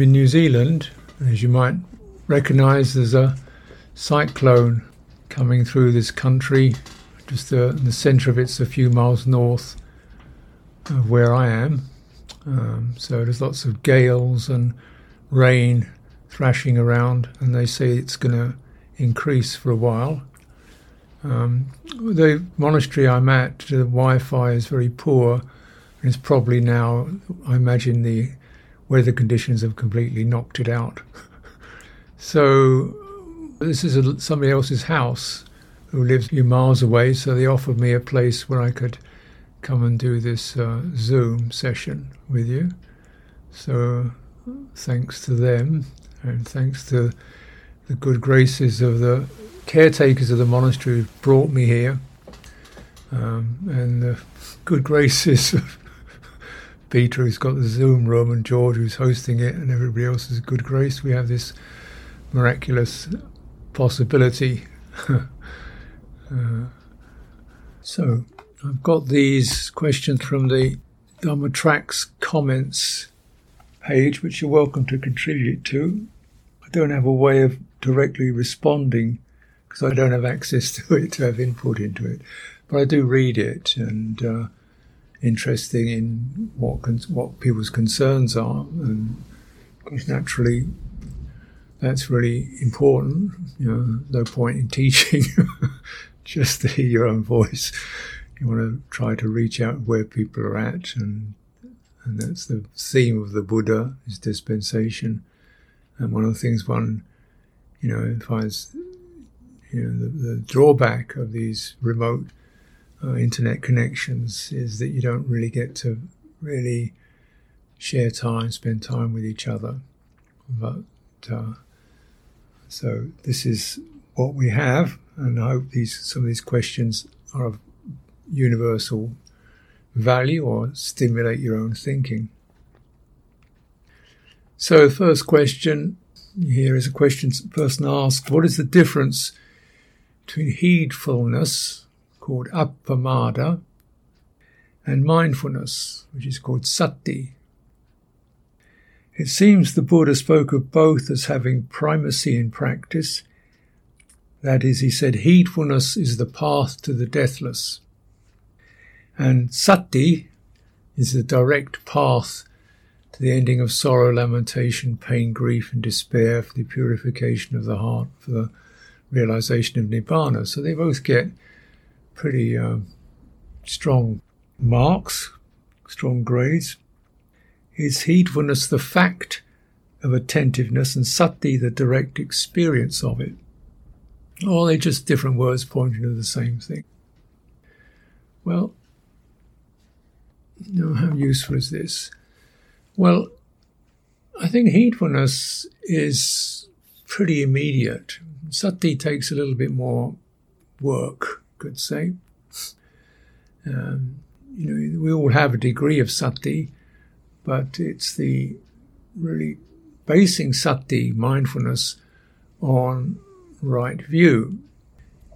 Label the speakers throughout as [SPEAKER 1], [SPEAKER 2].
[SPEAKER 1] In New Zealand. As you might recognise, there's a cyclone coming through this country. Just uh, in the centre of it's a few miles north of where I am. Um, so there's lots of gales and rain thrashing around, and they say it's going to increase for a while. Um, the monastery I'm at, the Wi-Fi is very poor, and it's probably now, I imagine, the weather conditions have completely knocked it out. so this is a, somebody else's house who lives a few miles away, so they offered me a place where I could come and do this uh, Zoom session with you. So thanks to them, and thanks to the good graces of the caretakers of the monastery who brought me here, um, and the good graces of Peter, who's got the Zoom room, and George, who's hosting it, and everybody else else's good grace. We have this miraculous possibility. uh, so, I've got these questions from the Dharma Tracks comments page, which you're welcome to contribute to. I don't have a way of directly responding because I don't have access to it to have input into it, but I do read it and uh, interesting in what what people's concerns are, and naturally that's really important. You know, no point in teaching just to hear your own voice. You want to try to reach out where people are at, and and that's the theme of the Buddha is dispensation. And one of the things one, you know, finds, you know, the, the drawback of these remote uh, internet connections is that you don't really get to really share time, spend time with each other. But uh, so this is what we have, and I hope these some of these questions are of universal value or stimulate your own thinking. So, the first question here is a question the person asked What is the difference between heedfulness, called appamada, and mindfulness, which is called sati? It seems the Buddha spoke of both as having primacy in practice. That is, he said, heedfulness is the path to the deathless. And sati is the direct path to the ending of sorrow, lamentation, pain, grief, and despair, for the purification of the heart, for the realization of nibbana. So they both get pretty uh, strong marks, strong grades. Is heedfulness the fact of attentiveness and sati the direct experience of it? Or are they just different words pointing to the same thing? Well, you know, how useful is this? Well, I think heedfulness is pretty immediate. Sati takes a little bit more work, could say. Um, you know, we all have a degree of sati, but it's the really basing sati, mindfulness, on right view.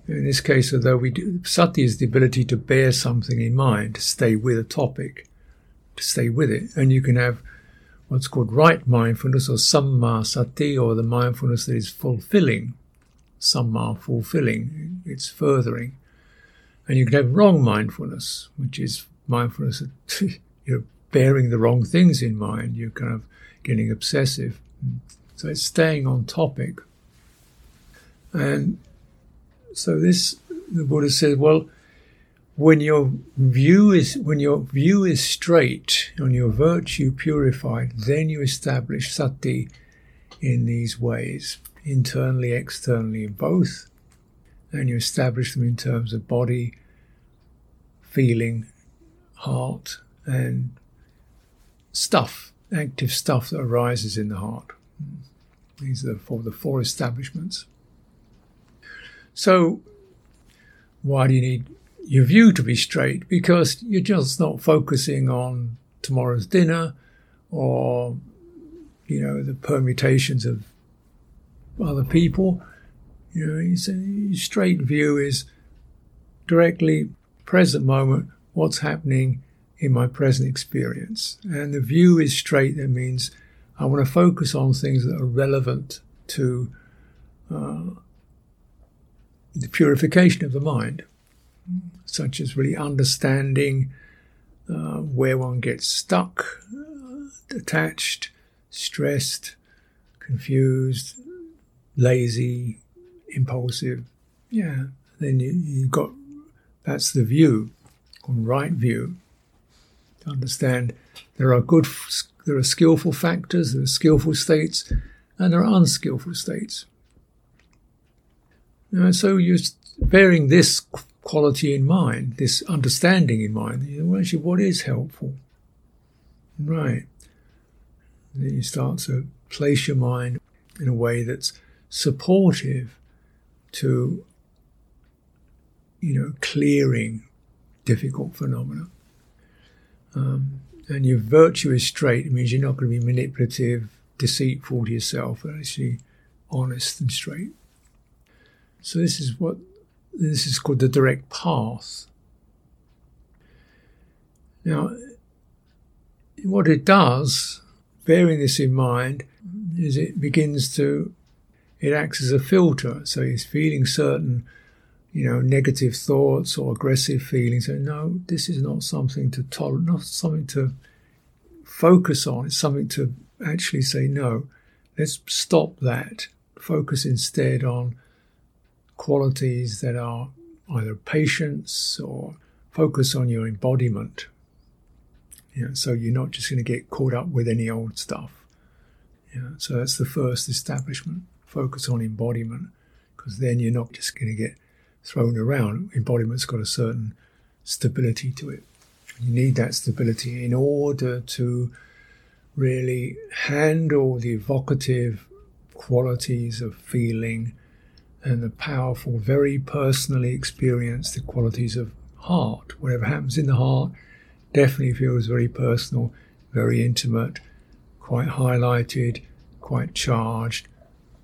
[SPEAKER 1] In this case, although we do, sati is the ability to bear something in mind, to stay with a topic, to stay with it. And you can have what's called right mindfulness or samma sati, or the mindfulness that is fulfilling. Samma, fulfilling, it's furthering. And you can have wrong mindfulness, which is mindfulness that you're bearing the wrong things in mind, you're kind of getting obsessive. So it's staying on topic. And so this, the Buddha says, well, when your view is when your view is straight and your virtue purified, then you establish sati in these ways, internally, externally, both, and you establish them in terms of body, feeling, heart, and stuff, active stuff that arises in the heart. These are for the four establishments. So, why do you need your view to be straight? Because you're just not focusing on tomorrow's dinner or, you know, the permutations of other people. You know, a straight view is directly present moment, what's happening in my present experience. And the view is straight, that means I want to focus on things that are relevant to uh, the purification of the mind, such as really understanding uh, where one gets stuck, uh, attached, stressed, confused, lazy, impulsive. Yeah, then you, you got that's the view, or right view. To understand there are good, there are skillful factors, there are skillful states, and there are unskillful states. So you're bearing this quality in mind, this understanding in mind. You know, actually, what is helpful? Right. And then you start to place your mind in a way that's supportive to, you know, clearing difficult phenomena. Um, and your virtue is straight. It means you're not going to be manipulative, deceitful to yourself, but actually honest and straight. So this is what this is called the direct path. Now, what it does, bearing this in mind, is it begins to it acts as a filter. So he's feeling certain, you know, negative thoughts or aggressive feelings. So no, this is not something to tolerate, not something to focus on. It's something to actually say no. Let's stop that. Focus instead on qualities that are either patience or focus on your embodiment. You know, so you're not just going to get caught up with any old stuff. You know, so that's the first establishment. Focus on embodiment, because then you're not just going to get thrown around. Embodiment's got a certain stability to it. You need that stability in order to really handle the evocative qualities of feeling and the powerful, very personally experienced qualities of heart. Whatever happens in the heart definitely feels very personal, very intimate, quite highlighted, quite charged.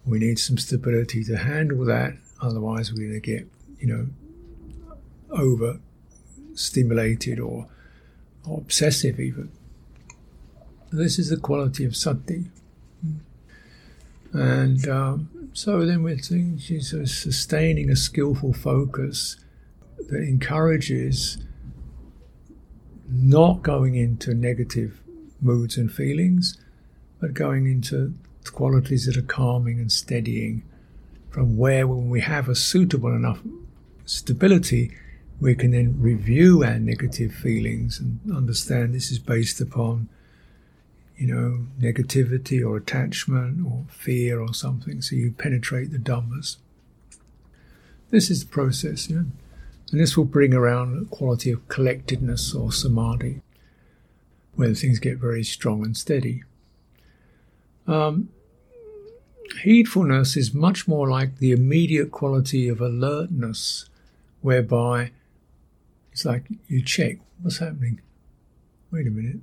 [SPEAKER 1] We need some stability to handle that, otherwise, we're going to get, you know, over stimulated or, or obsessive, even. This is the quality of sati. And um, so then we're saying she's sustaining a skillful focus that encourages not going into negative moods and feelings, but going into qualities that are calming and steadying. From where, when we have a suitable enough stability, we can then review our negative feelings and understand this is based upon you know, negativity or attachment or fear or something. So you penetrate the dhammas. This is the process, yeah? and this will bring around a quality of collectedness or samadhi, where things get very strong and steady. Um, heedfulness is much more like the immediate quality of alertness, whereby it's like you check what's happening. Wait a minute.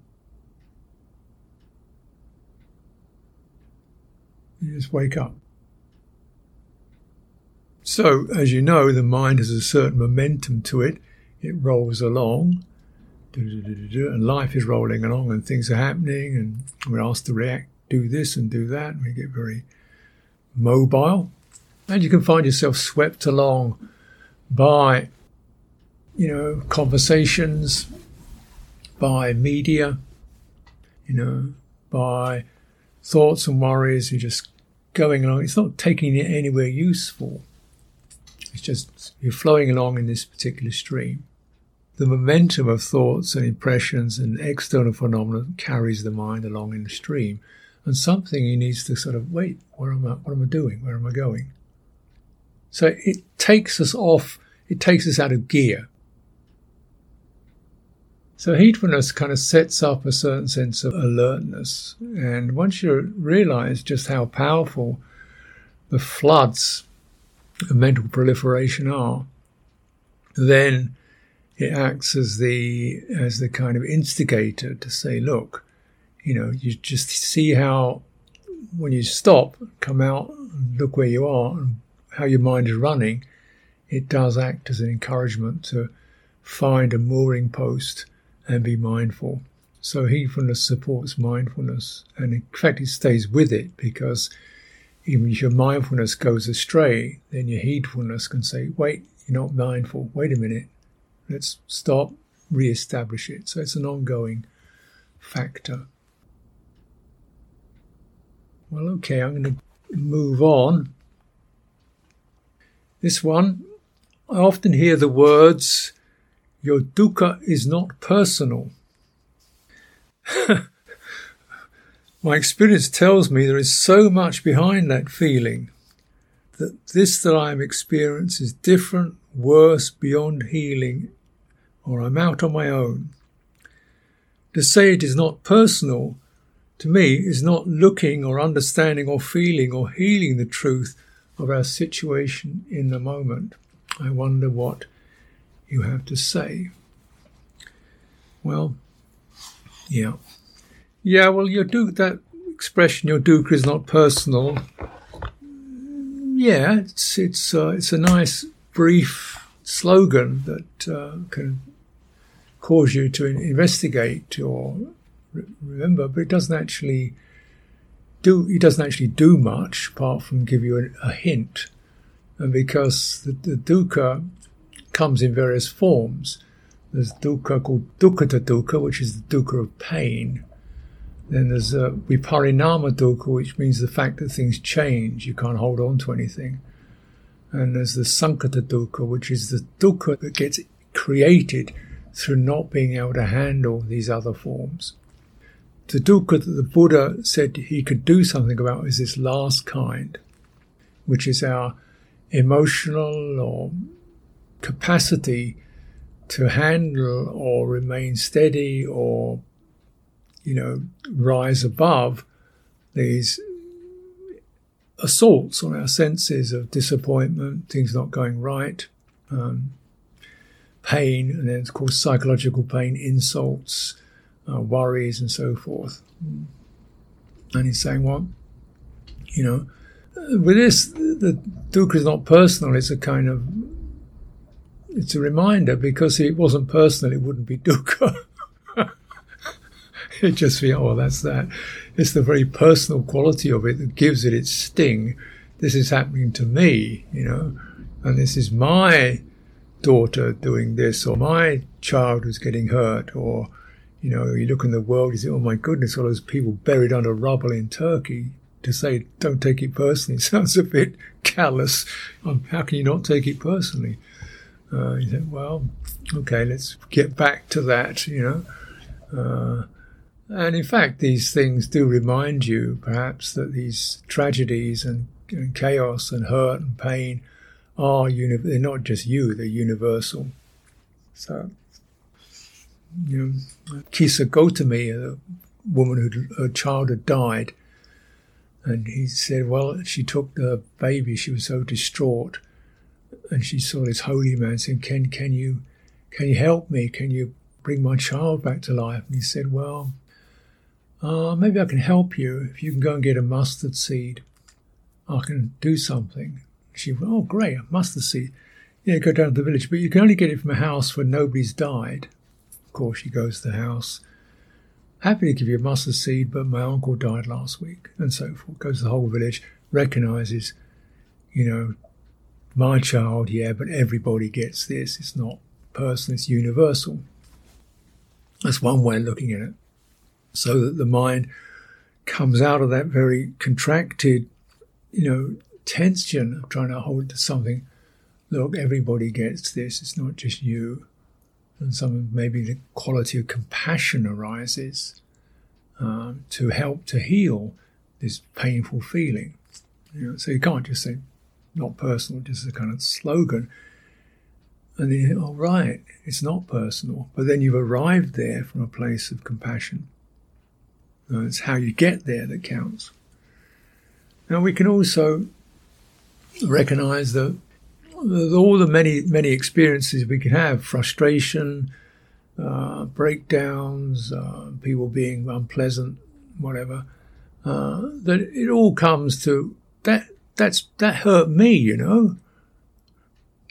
[SPEAKER 1] You just wake up. So, as you know, the mind has a certain momentum to it. It rolls along, and life is rolling along, and things are happening, and we're asked to react, do this and do that, and we get very mobile. And you can find yourself swept along by, you know, conversations, by media, you know, by thoughts and worries. You're just going along. It's not taking it anywhere useful. It's just you're flowing along in this particular stream. The momentum of thoughts and impressions and external phenomena carries the mind along in the stream. And something he needs to sort of wait, where am I what am I doing? Where am I going? So it takes us off, it takes us out of gear. So heedfulness kind of sets up a certain sense of alertness. And once you realize just how powerful the floods of mental proliferation are, then it acts as the as the kind of instigator to say, look, you know, you just see how when you stop, come out, look where you are, and how your mind is running, it does act as an encouragement to find a mooring post and be mindful. So heedfulness supports mindfulness, and in fact, it stays with it because even if your mindfulness goes astray, then your heedfulness can say, "Wait, you're not mindful. Wait a minute. Let's stop, re-establish it." So it's an ongoing factor. Well, okay, I'm going to move on. This one, I often hear the words, "Your dukkha is not personal." My experience tells me there is so much behind that feeling that this that I am experiencing is different, worse, beyond healing, or I'm out on my own. To say it is not personal, to me, is not looking or understanding or feeling or healing the truth of our situation in the moment. I wonder what you have to say. Well, yeah. Yeah, well, your duke, that expression, your dukkha is not personal. Yeah, it's it's uh, it's a nice brief slogan that uh, can cause you to investigate or re- remember, but it doesn't actually do. It doesn't actually do much apart from give you a, a hint, and because the, the dukkha comes in various forms. There's dukkha called dukkata dukkha, which is the dukkha of pain. Then there's uh, viparinama dukkha, which means the fact that things change. You can't hold on to anything. And there's the sankhata dukkha, which is the dukkha that gets created through not being able to handle these other forms. The dukkha that the Buddha said he could do something about is this last kind, which is our emotional or capacity to handle or remain steady or, you know, rise above these assaults on our senses of disappointment, things not going right, um, pain, and then, of course, psychological pain, insults, uh, worries, and so forth. And he's saying, well, you know, with this, the dukkha is not personal, it's a kind of it's a reminder because if it wasn't personal, it wouldn't be dukkha. it just feels, oh, that's that. It's the very personal quality of it that gives it its sting. This is happening to me, you know, and this is my daughter doing this, or my child who's getting hurt, or, you know, you look in the world, you say, oh my goodness, all those people buried under rubble in Turkey. To say, don't take it personally sounds a bit callous. Um, how can you not take it personally? Uh, you think, well, okay, let's get back to that, you know. Uh, and in fact, these things do remind you, perhaps, that these tragedies and, and chaos and hurt and pain are uni- they're not just you; they're universal. So, you know, Kisa Gotami, a woman who her child had died, and he said, well, she took the baby; she was so distraught and she saw this holy man saying, "Can can you can you help me? Can you bring my child back to life?" And he said, "Well, uh, maybe I can help you if you can go and get a mustard seed. I can do something." She went, "Oh, great, a mustard seed." Yeah, go down to the village, but you can only get it from a house where nobody's died. Of course, she goes to the house. Happy to give you a mustard seed, but my uncle died last week, and so forth. Goes to the whole village, recognizes, you know, my child, yeah, but everybody gets this. It's not personal, it's universal. That's one way of looking at it. So that the mind comes out of that very contracted, you know, tension of trying to hold to something. Look, everybody gets this, it's not just you. And some maybe the quality of compassion arises um, to help to heal this painful feeling. You know, so you can't just say, not personal, just a kind of slogan. And then you think, oh, right, it's not personal. But then you've arrived there from a place of compassion. And it's how you get there that counts. Now, we can also recognize that all the many, many experiences we can have frustration, uh, breakdowns, uh, people being unpleasant, whatever uh, that it all comes to that that's that hurt me, you know.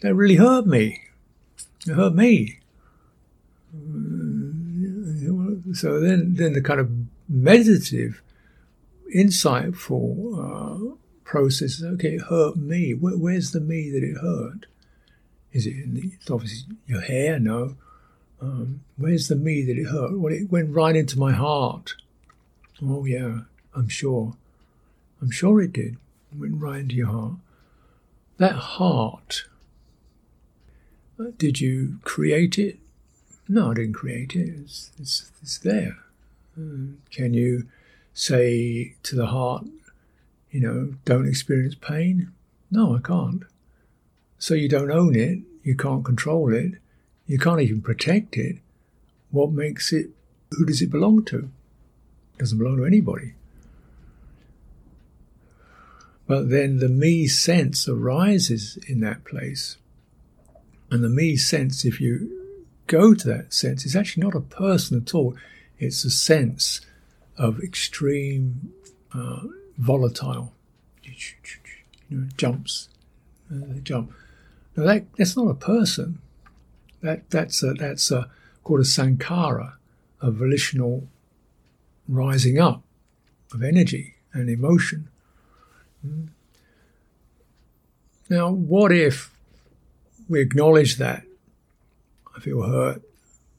[SPEAKER 1] That really hurt me. It hurt me. so then, then the kind of meditative, insightful uh, process okay, it hurt me. Where, where's the me that it hurt? Is it in the, it's obviously your hair? No. Um, where's the me that it hurt? Well, it went right into my heart. Oh, yeah, I'm sure. I'm sure it did. It went right into your heart. That heart, uh, did you create it? No, I didn't create it. It's, it's, it's there. Uh, can you say to the heart, you know, don't experience pain? No, I can't. So you don't own it, you can't control it, you can't even protect it. What makes it, who does it belong to? It doesn't belong to anybody. But then the me sense arises in that place. And the me sense, if you go to that sense, is actually not a person at all. It's a sense of extreme uh, volatile, you know, jumps, uh, jump. Now that that's not a person. That that's a, that's a, called a sankhara, a volitional rising up of energy and emotion. Now, what if we acknowledge that I feel hurt,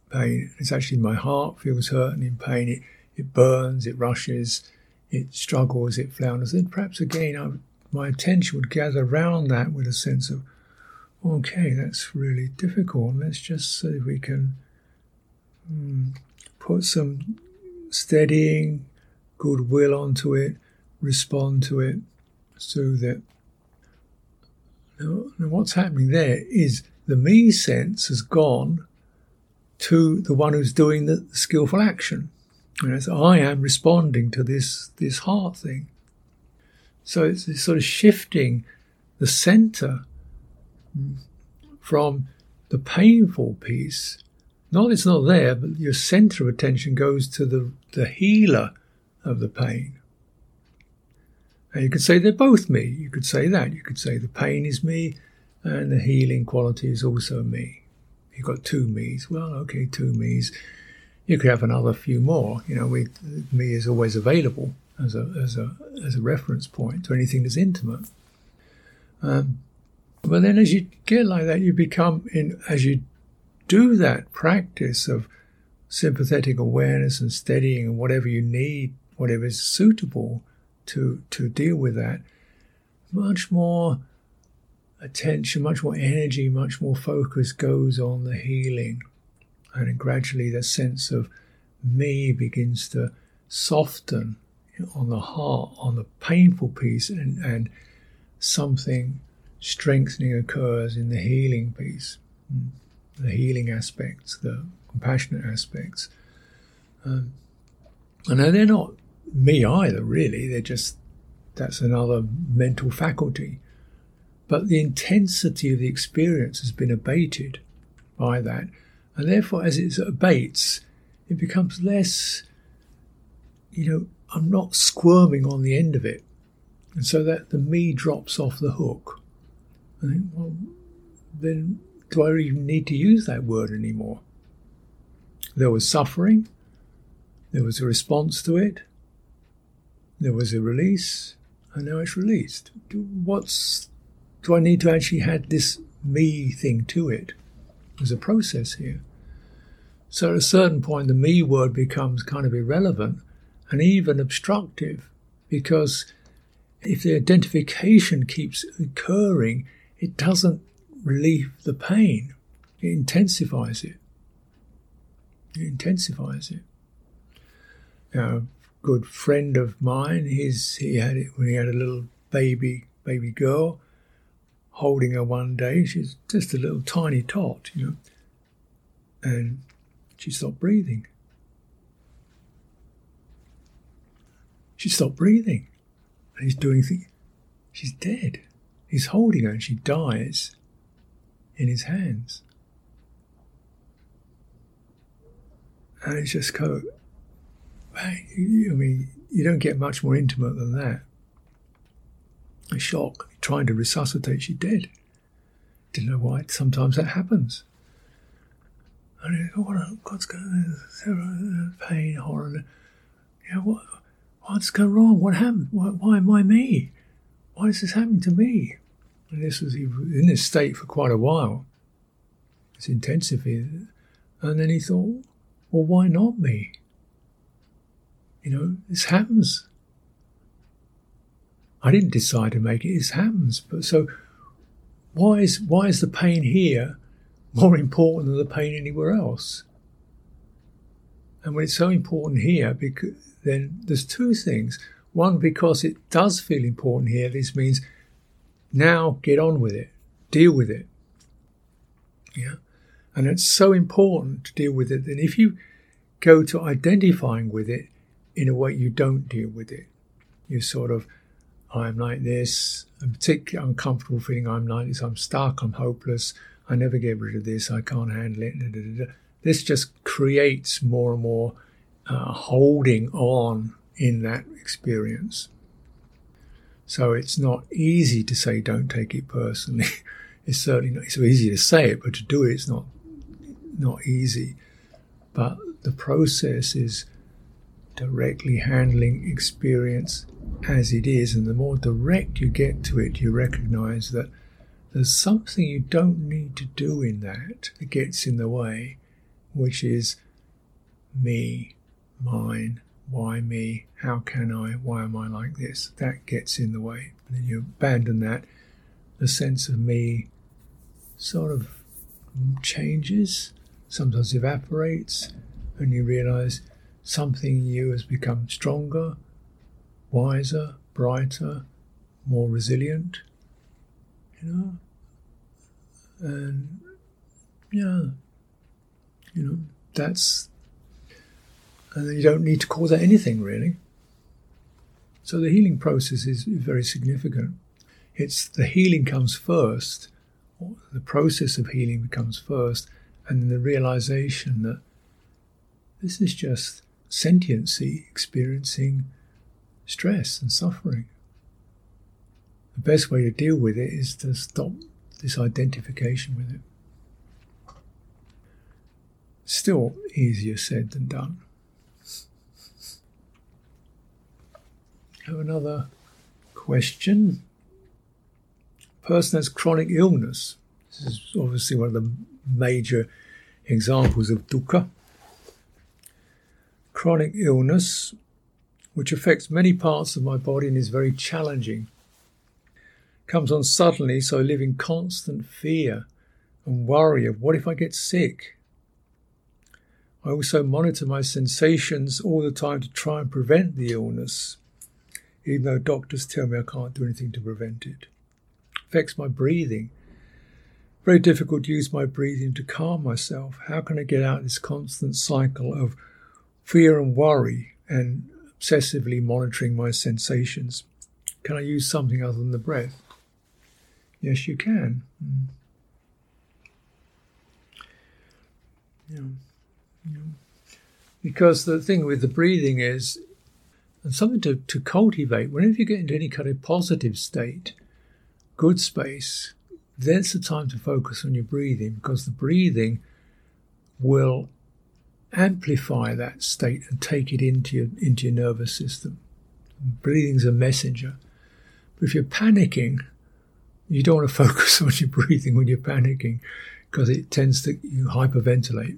[SPEAKER 1] pain? It's actually my heart feels hurt and in pain. It, it burns, it rushes, it struggles, it flounders. Then perhaps again, I, my attention would gather around that with a sense of, okay, that's really difficult. Let's just see if we can um, put some steadying goodwill onto it, respond to it, so that now, what's happening there is the me sense has gone to the one who's doing the skillful action. Whereas I am responding to this, this heart thing. So it's, it's sort of shifting the center from the painful piece. Not it's not there, but your center of attention goes to the, the healer of the pain. And you could say they're both me. You could say that. You could say the pain is me and the healing quality is also me. You've got two me's. Well, okay, two me's. You could have another few more. You know, we, me is always available as a, as a, as a reference point to anything that's intimate. Um, but then as you get like that, you become, in as you do that practice of sympathetic awareness and steadying and whatever you need, whatever is suitable to, to deal with that, much more attention, much more energy, much more focus goes on the healing. And gradually the sense of me begins to soften on the heart, on the painful piece, and, and something strengthening occurs in the healing piece, hmm. the healing aspects, the compassionate aspects. Um, and they're not me either, really. They're just, that's another mental faculty. But the intensity of the experience has been abated by that. And therefore, as it abates, it becomes less, you know, I'm not squirming on the end of it. And so that the me drops off the hook. I think, well, then do I even need to use that word anymore? There was suffering, there was a response to it, there was a release, and now it's released. What's do I need to actually add this me thing to it? There's a process here. So at a certain point, the me word becomes kind of irrelevant and even obstructive because if the identification keeps occurring, it doesn't relieve the pain, it intensifies it. It intensifies it. Now, a good friend of mine, he had it when he had a little baby baby girl, holding her one day. She's just a little tiny tot, you know, and she stopped breathing. She stopped breathing. And he's doing things. She's dead. He's holding her and she dies in his hands. And it's just kind of, I mean, you don't get much more intimate than that. A shock, trying to resuscitate, she's dead. Didn't know why. Sometimes that happens. And I go, what, what's going on? Pain, horror. You know, what, what's going wrong? What happened? Why, why, why me? Why is this happening to me? And this was in this state for quite a while. It's intensive. And then he thought, well, why not me? You know, this happens. I didn't decide to make it. This happens. But so, why is why is the pain here more important than the pain anywhere else? And when it's so important here, because then there's two things. One, because it does feel important here. This means now get on with it, deal with it. Yeah, and it's so important to deal with it that if you go to identifying with it, in a way you don't deal with it. You sort of, I'm like this, I'm particularly uncomfortable feeling I'm like this, I'm stuck, I'm hopeless, I never get rid of this, I can't handle it. This just creates more and more uh, holding on in that experience. So it's not easy to say don't take it personally. it's certainly not so easy to say it, but to do it, it's not not easy. But the process is directly handling experience as it is. And the more direct you get to it, you recognize that there's something you don't need to do in that that gets in the way, which is me, mine, why me, how can I, why am I like this? That gets in the way. And then you abandon that, the sense of me sort of changes, sometimes evaporates, and you realize something in you has become stronger, wiser, brighter, more resilient, you know. And yeah, you know, that's, and you don't need to call that anything really. So the healing process is very significant. It's the healing comes first, the process of healing becomes first, and then the realization that this is just sentiency experiencing stress and suffering. The best way to deal with it is to stop this identification with it. Still easier said than done. Have another question. Person has chronic illness. This is obviously one of the major examples of dukkha chronic illness which affects many parts of my body and is very challenging. It Comes on suddenly, so I live in constant fear and worry of what if I get sick. I also monitor my sensations all the time to try and prevent the illness, even though doctors tell me I can't do anything to prevent it. Affects my breathing. Very difficult to use my breathing to calm myself. How can I get out of this constant cycle of fear and worry and obsessively monitoring my sensations. Can I use something other than the breath? Yes, you can. Mm. Yeah. Yeah. Because the thing with the breathing is, and something to, to cultivate, whenever you get into any kind of positive state, good space, that's the time to focus on your breathing because the breathing will amplify that state and take it into your, into your nervous system. Breathing's a messenger. But if you're panicking, you don't want to focus on your breathing when you're panicking because it tends to you hyperventilate.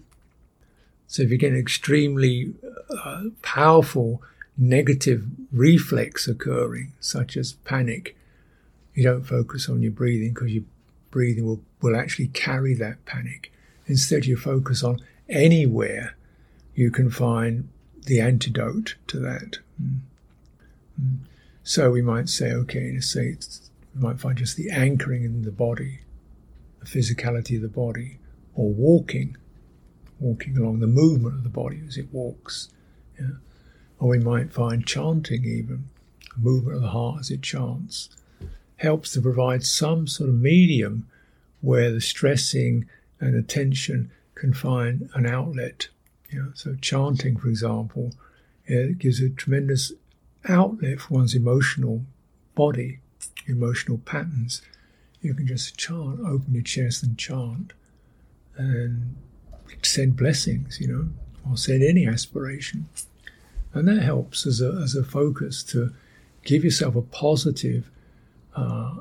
[SPEAKER 1] So if you get an extremely uh, powerful negative reflex occurring, such as panic, you don't focus on your breathing because your breathing will, will actually carry that panic. Instead, you focus on anywhere you can find the antidote to that. Mm. Mm. So we might say, okay, let's say we might find just the anchoring in the body, the physicality of the body, or walking, walking along the movement of the body as it walks. Yeah? Or we might find chanting even, the movement of the heart as it chants, helps to provide some sort of medium where the stressing and attention can find an outlet yeah, so chanting, for example, it gives a tremendous outlet for one's emotional body, emotional patterns. You can just chant, open your chest and chant, and send blessings, you know, or send any aspiration. And that helps as a, as a focus to give yourself a positive uh,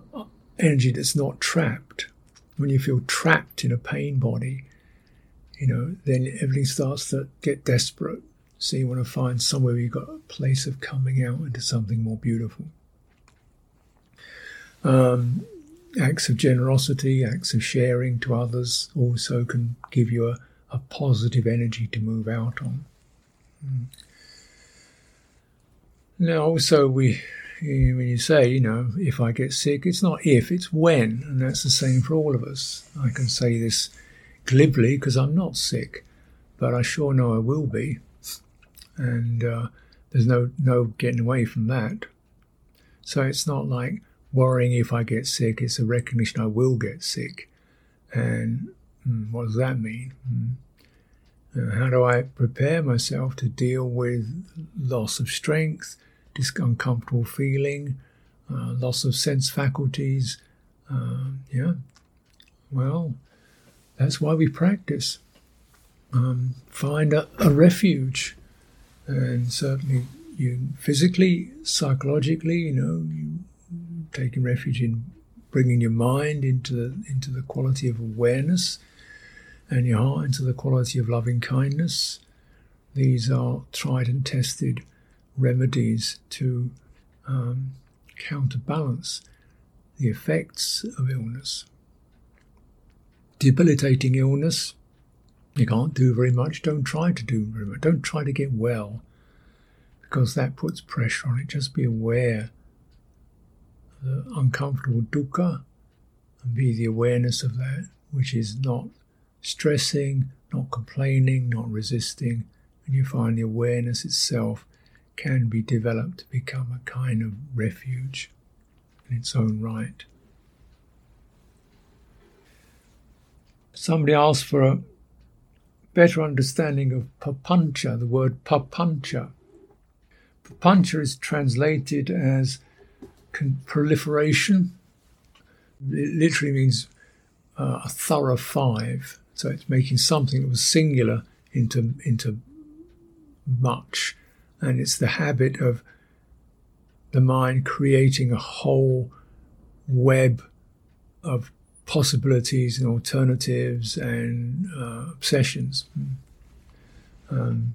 [SPEAKER 1] energy that's not trapped. When you feel trapped in a pain body, you know, then everything starts to get desperate. So you want to find somewhere where you've got a place of coming out into something more beautiful. Um, acts of generosity, acts of sharing to others also can give you a, a positive energy to move out on. Mm. Now, also, we when you say, you know, if I get sick, it's not if, it's when, and that's the same for all of us. I can say this glibly because I'm not sick, but I sure know I will be, and uh, there's no no getting away from that. So it's not like worrying if I get sick; it's a recognition I will get sick, and mm, what does that mean? Mm. Uh, how do I prepare myself to deal with loss of strength? this uncomfortable feeling, uh, loss of sense faculties. Uh, yeah, well, that's why we practice. Um, find a, a, refuge, and certainly you physically, psychologically, you know, you taking refuge in bringing your mind into the, into the quality of awareness, and your heart into the quality of loving kindness. These are tried and tested remedies to um, counterbalance the effects of illness. Debilitating illness, you can't do very much, don't try to do very much, don't try to get well because that puts pressure on it. Just be aware of the uncomfortable dukkha and be the awareness of that, which is not stressing, not complaining, not resisting, and you find the awareness itself can be developed to become a kind of refuge in its own right. Somebody asked for a better understanding of papancha, the word papancha. Papancha is translated as proliferation. It literally means uh, a thorough five. So it's making something that was singular into into much and it's the habit of the mind creating a whole web of possibilities and alternatives and uh, obsessions. Um,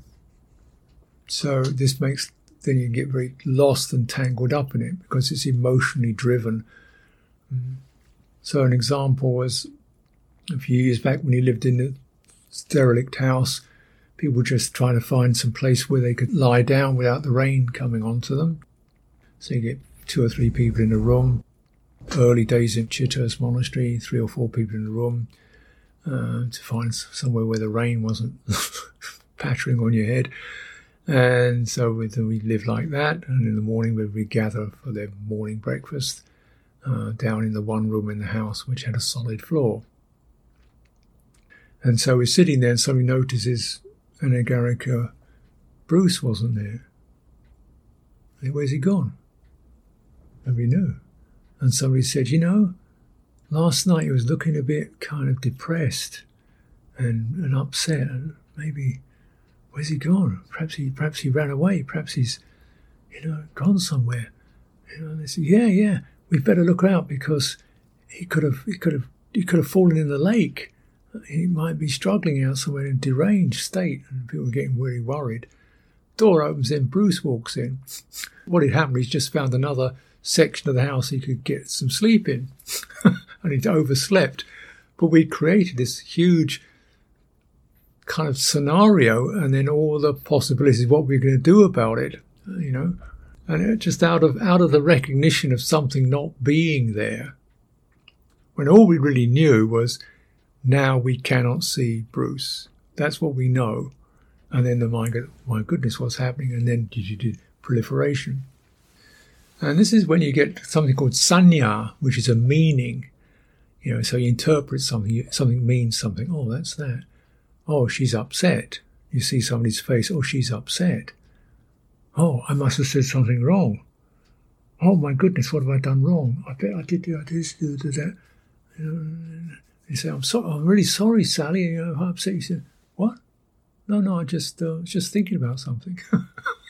[SPEAKER 1] so this makes then you get very lost and tangled up in it because it's emotionally driven. So an example was a few years back when he lived in a derelict house people were just trying to find some place where they could lie down without the rain coming onto them. So you get two or three people in a room. Early days in Chithurst Monastery, three or four people in a room uh, to find somewhere where the rain wasn't pattering on your head. And so we, we live like that. And in the morning, we would gather for their morning breakfast uh, down in the one room in the house, which had a solid floor. And so we're sitting there, and somebody notices Anagarika, Bruce wasn't there. Where's he gone? Nobody knew. And somebody said, you know, last night he was looking a bit kind of depressed and, and upset. And maybe, where's he gone? Perhaps he, perhaps he ran away. Perhaps he's, you know, gone somewhere. You know, they said, yeah, yeah, we'd better look out because he could have, he could have, he could have fallen in the lake he might be struggling out somewhere in a deranged state, and people are getting really worried. Door opens in, Bruce walks in. What had happened, he's just found another section of the house he could get some sleep in, and he'd overslept. But we'd created this huge kind of scenario, and then all the possibilities, what we're going to do about it, you know, and just out of out of the recognition of something not being there, when all we really knew was now we cannot see Bruce. That's what we know. And then the mind goes, my goodness, what's happening? And then did you do proliferation. And this is when you get something called sañña, which is a meaning. You know, so you interpret something, something means something. Oh, that's that. Oh, she's upset. You see somebody's face. Oh, she's upset. Oh, I must have said something wrong. Oh my goodness, what have I done wrong? I bet I did, did this, do that. You say, I'm I'm really sorry, Sally. You know, how upset you said, What? no, no, I just uh, was just thinking about something.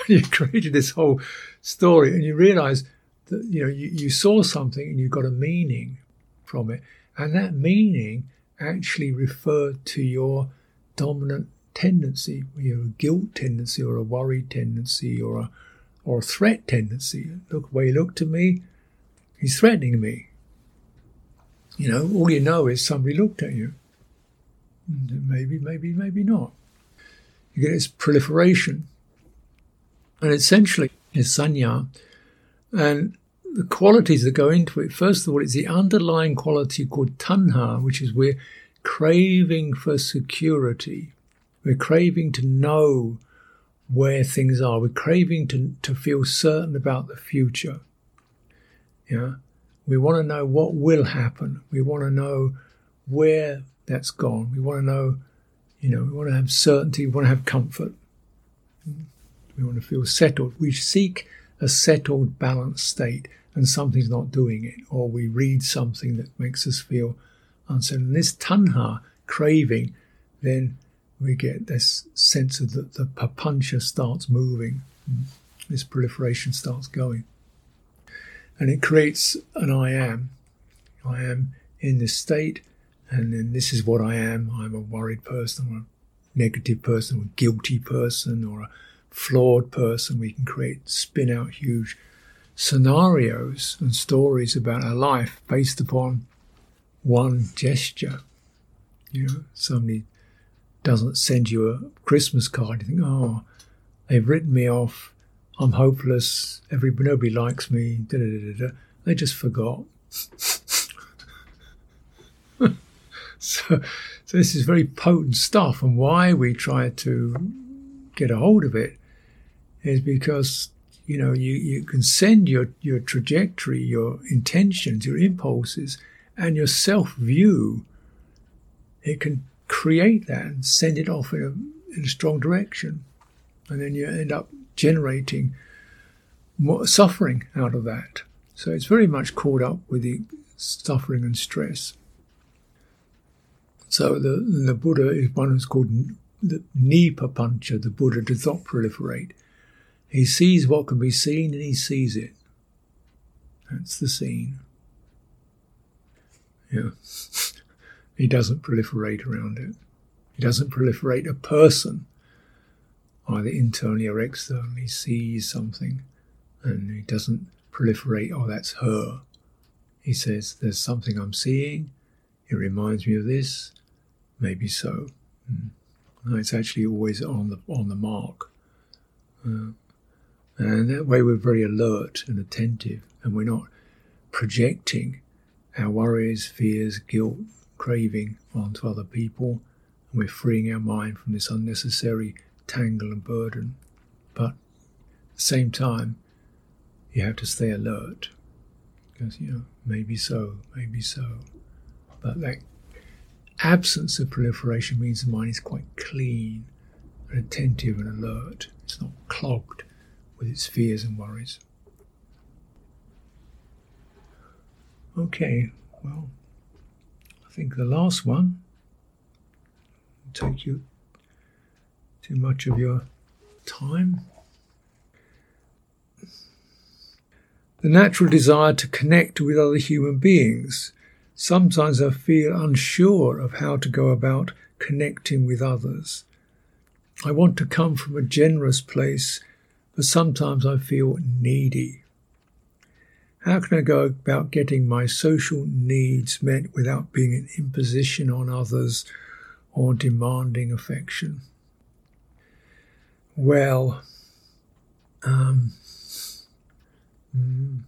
[SPEAKER 1] you created this whole story, and you realize that you know you, you saw something and you got a meaning from it, and that meaning actually referred to your dominant tendency, your guilt tendency, or a worry tendency, or a or a threat tendency. Look, way he looked at me, he's threatening me. You know, all you know is somebody looked at you. Maybe, maybe, maybe not. You get this proliferation. And essentially, is sañña. And the qualities that go into it, first of all, it's the underlying quality called tanha, which is we're craving for security. We're craving to know where things are. We're craving to, to feel certain about the future. Yeah. We want to know what will happen. We want to know where that's gone. We want to know, you know, we want to have certainty. We want to have comfort. We want to feel settled. We seek a settled, balanced state, and something's not doing it, or we read something that makes us feel unsettled. And this tanha, craving, then we get this sense of that the papancha starts moving, this proliferation starts going. And it creates an I am. I am in this state, and then this is what I am. I'm a worried person, or a negative person, or a guilty person, or a flawed person. We can create, spin out huge scenarios and stories about our life based upon one gesture. You know, somebody doesn't send you a Christmas card, you think, oh, they've written me off. I'm hopeless. Everybody, nobody likes me. Da, da, da, they just forgot. so, so this is very potent stuff, and why we try to get a hold of it is because you know you, you can send your your trajectory, your intentions, your impulses, and your self view. It can create that and send it off in a, in a strong direction. And then you end up generating more suffering out of that. So it's very much caught up with the suffering and stress. So the, the Buddha is one who's called the Nipapancha. The Buddha does not proliferate. He sees what can be seen and he sees it. That's the scene. Yeah. He doesn't proliferate around it. He doesn't proliferate a person, either internally or externally. He sees something and he doesn't proliferate, oh, that's her. He says, there's something I'm seeing. It reminds me of this. Maybe so. Mm. It's actually always on the on the mark. Uh, and that way we're very alert and attentive, and we're not projecting our worries, fears, guilt, craving onto other people, and we're freeing our mind from this unnecessary tangle and burden. But at the same time, you have to stay alert because, you know, maybe so, maybe so. But that absence of proliferation means the mind is quite clean and attentive and alert. It's not clogged with its fears and worries. Okay, well, I think the last one will take you too much of your time. The natural desire to connect with other human beings. Sometimes I feel unsure of how to go about connecting with others. I want to come from a generous place, but sometimes I feel needy. How can I go about getting my social needs met without being an imposition on others or demanding affection? Well, um, mm,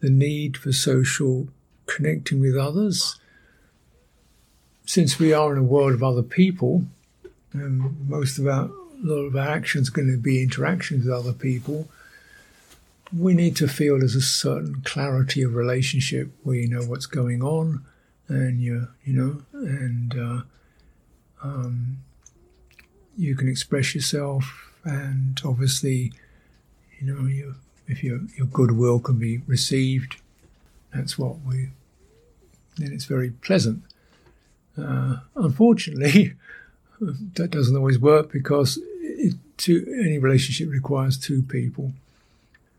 [SPEAKER 1] the need for social connecting with others. Since we are in a world of other people, and most of our a lot of our actions going to be interactions with other people. We need to feel there's a certain clarity of relationship where you know what's going on and you you know and uh, um, you can express yourself and obviously you know you if your your goodwill can be received that's what we then it's very pleasant. Uh, unfortunately that doesn't always work because it, two, any relationship requires two people.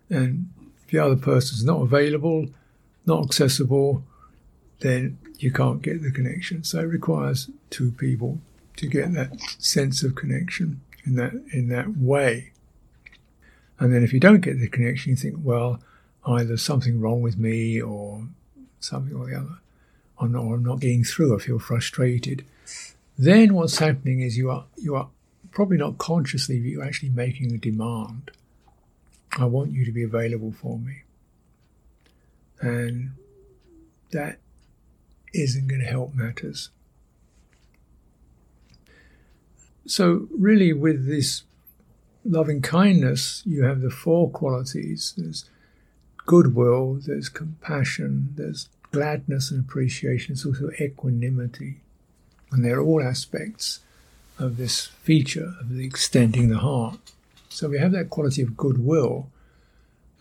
[SPEAKER 1] And if the other person's not available, not accessible, then you can't get the connection. So it requires two people to get that sense of connection in that in that way. And then if you don't get the connection, you think, well, either something wrong with me or something or the other, or, not, or I'm not getting through. I feel frustrated. Then what's happening is you are you are probably not consciously, but you're actually making a demand. I want you to be available for me. And that isn't going to help matters. So, really, with this loving kindness, you have the four qualities there's goodwill, there's compassion, there's gladness and appreciation, it's also equanimity. And they're all aspects of this feature of the extending the heart. So we have that quality of goodwill,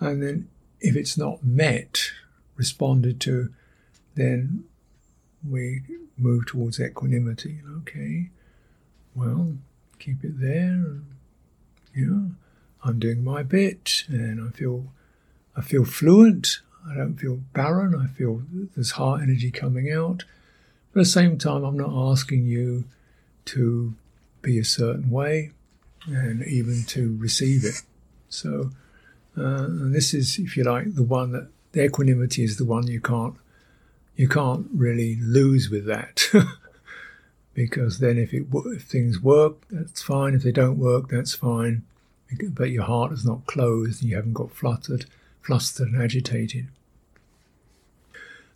[SPEAKER 1] and then if it's not met, responded to, then we move towards equanimity. Okay, well, keep it there. You know, I'm doing my bit, and I feel, I feel fluent. I don't feel barren. I feel there's heart energy coming out. But at the same time, I'm not asking you to be a certain way and even to receive it. So, uh, this is, if you like, the one that the equanimity is the one you can't you can't really lose with that. because then if it if things work, that's fine. If they don't work, that's fine. But your heart is not closed, and you haven't got fluttered, flustered, and agitated.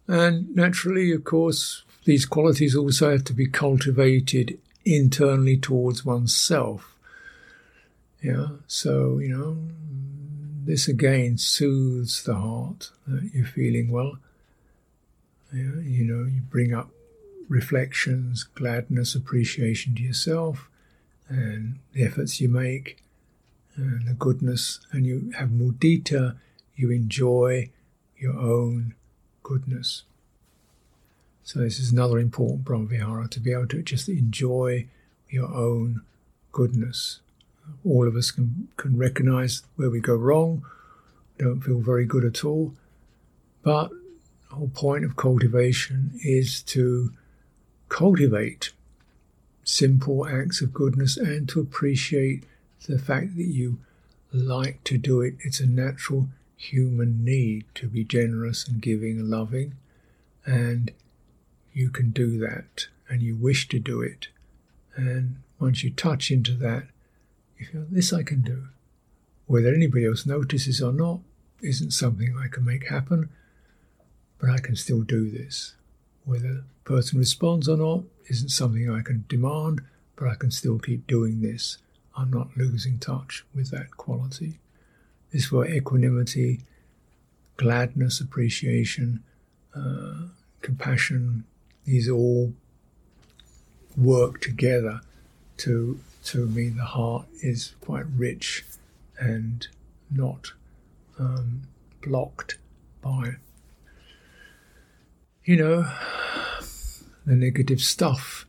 [SPEAKER 1] And naturally, of course, these qualities also have to be cultivated internally towards oneself. Yeah, so, you know, this again soothes the heart that you're feeling well. Yeah, you know, you bring up reflections, gladness, appreciation to yourself, and the efforts you make, and the goodness, and you have mudita, you enjoy your own goodness. So this is another important Brahmavihara to be able to just enjoy your own goodness. All of us can, can recognize where we go wrong, don't feel very good at all. But the whole point of cultivation is to cultivate simple acts of goodness and to appreciate the fact that you like to do it. It's a natural human need to be generous and giving and loving. And you can do that and you wish to do it. And once you touch into that, you feel, this I can do. Whether anybody else notices or not isn't something I can make happen, but I can still do this. Whether the person responds or not isn't something I can demand, but I can still keep doing this. I'm not losing touch with that quality. This is where equanimity, gladness, appreciation, uh, compassion, these all work together to to me the heart is quite rich and not um, blocked by you know the negative stuff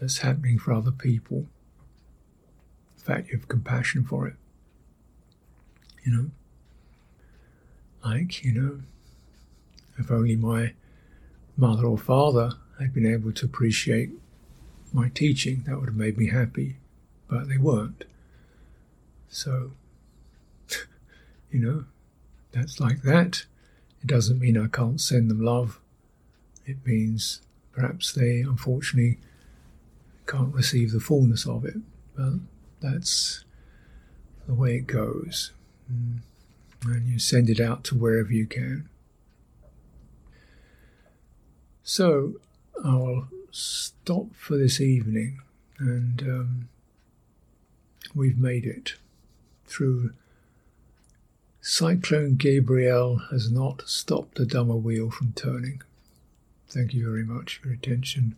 [SPEAKER 1] that's happening for other people. In fact, you have compassion for it. You know, like you know, if only my mother or father had been able to appreciate my teaching, that would have made me happy, but they weren't. So, you know, that's like that. It doesn't mean I can't send them love. It means perhaps they unfortunately can't receive the fullness of it. But that's the way it goes. Mm. And you send it out to wherever you can. So, I'll stop for this evening, and um, we've made it through. Cyclone Gabrielle has not stopped the Dhamma wheel from turning. Thank you very much for your attention.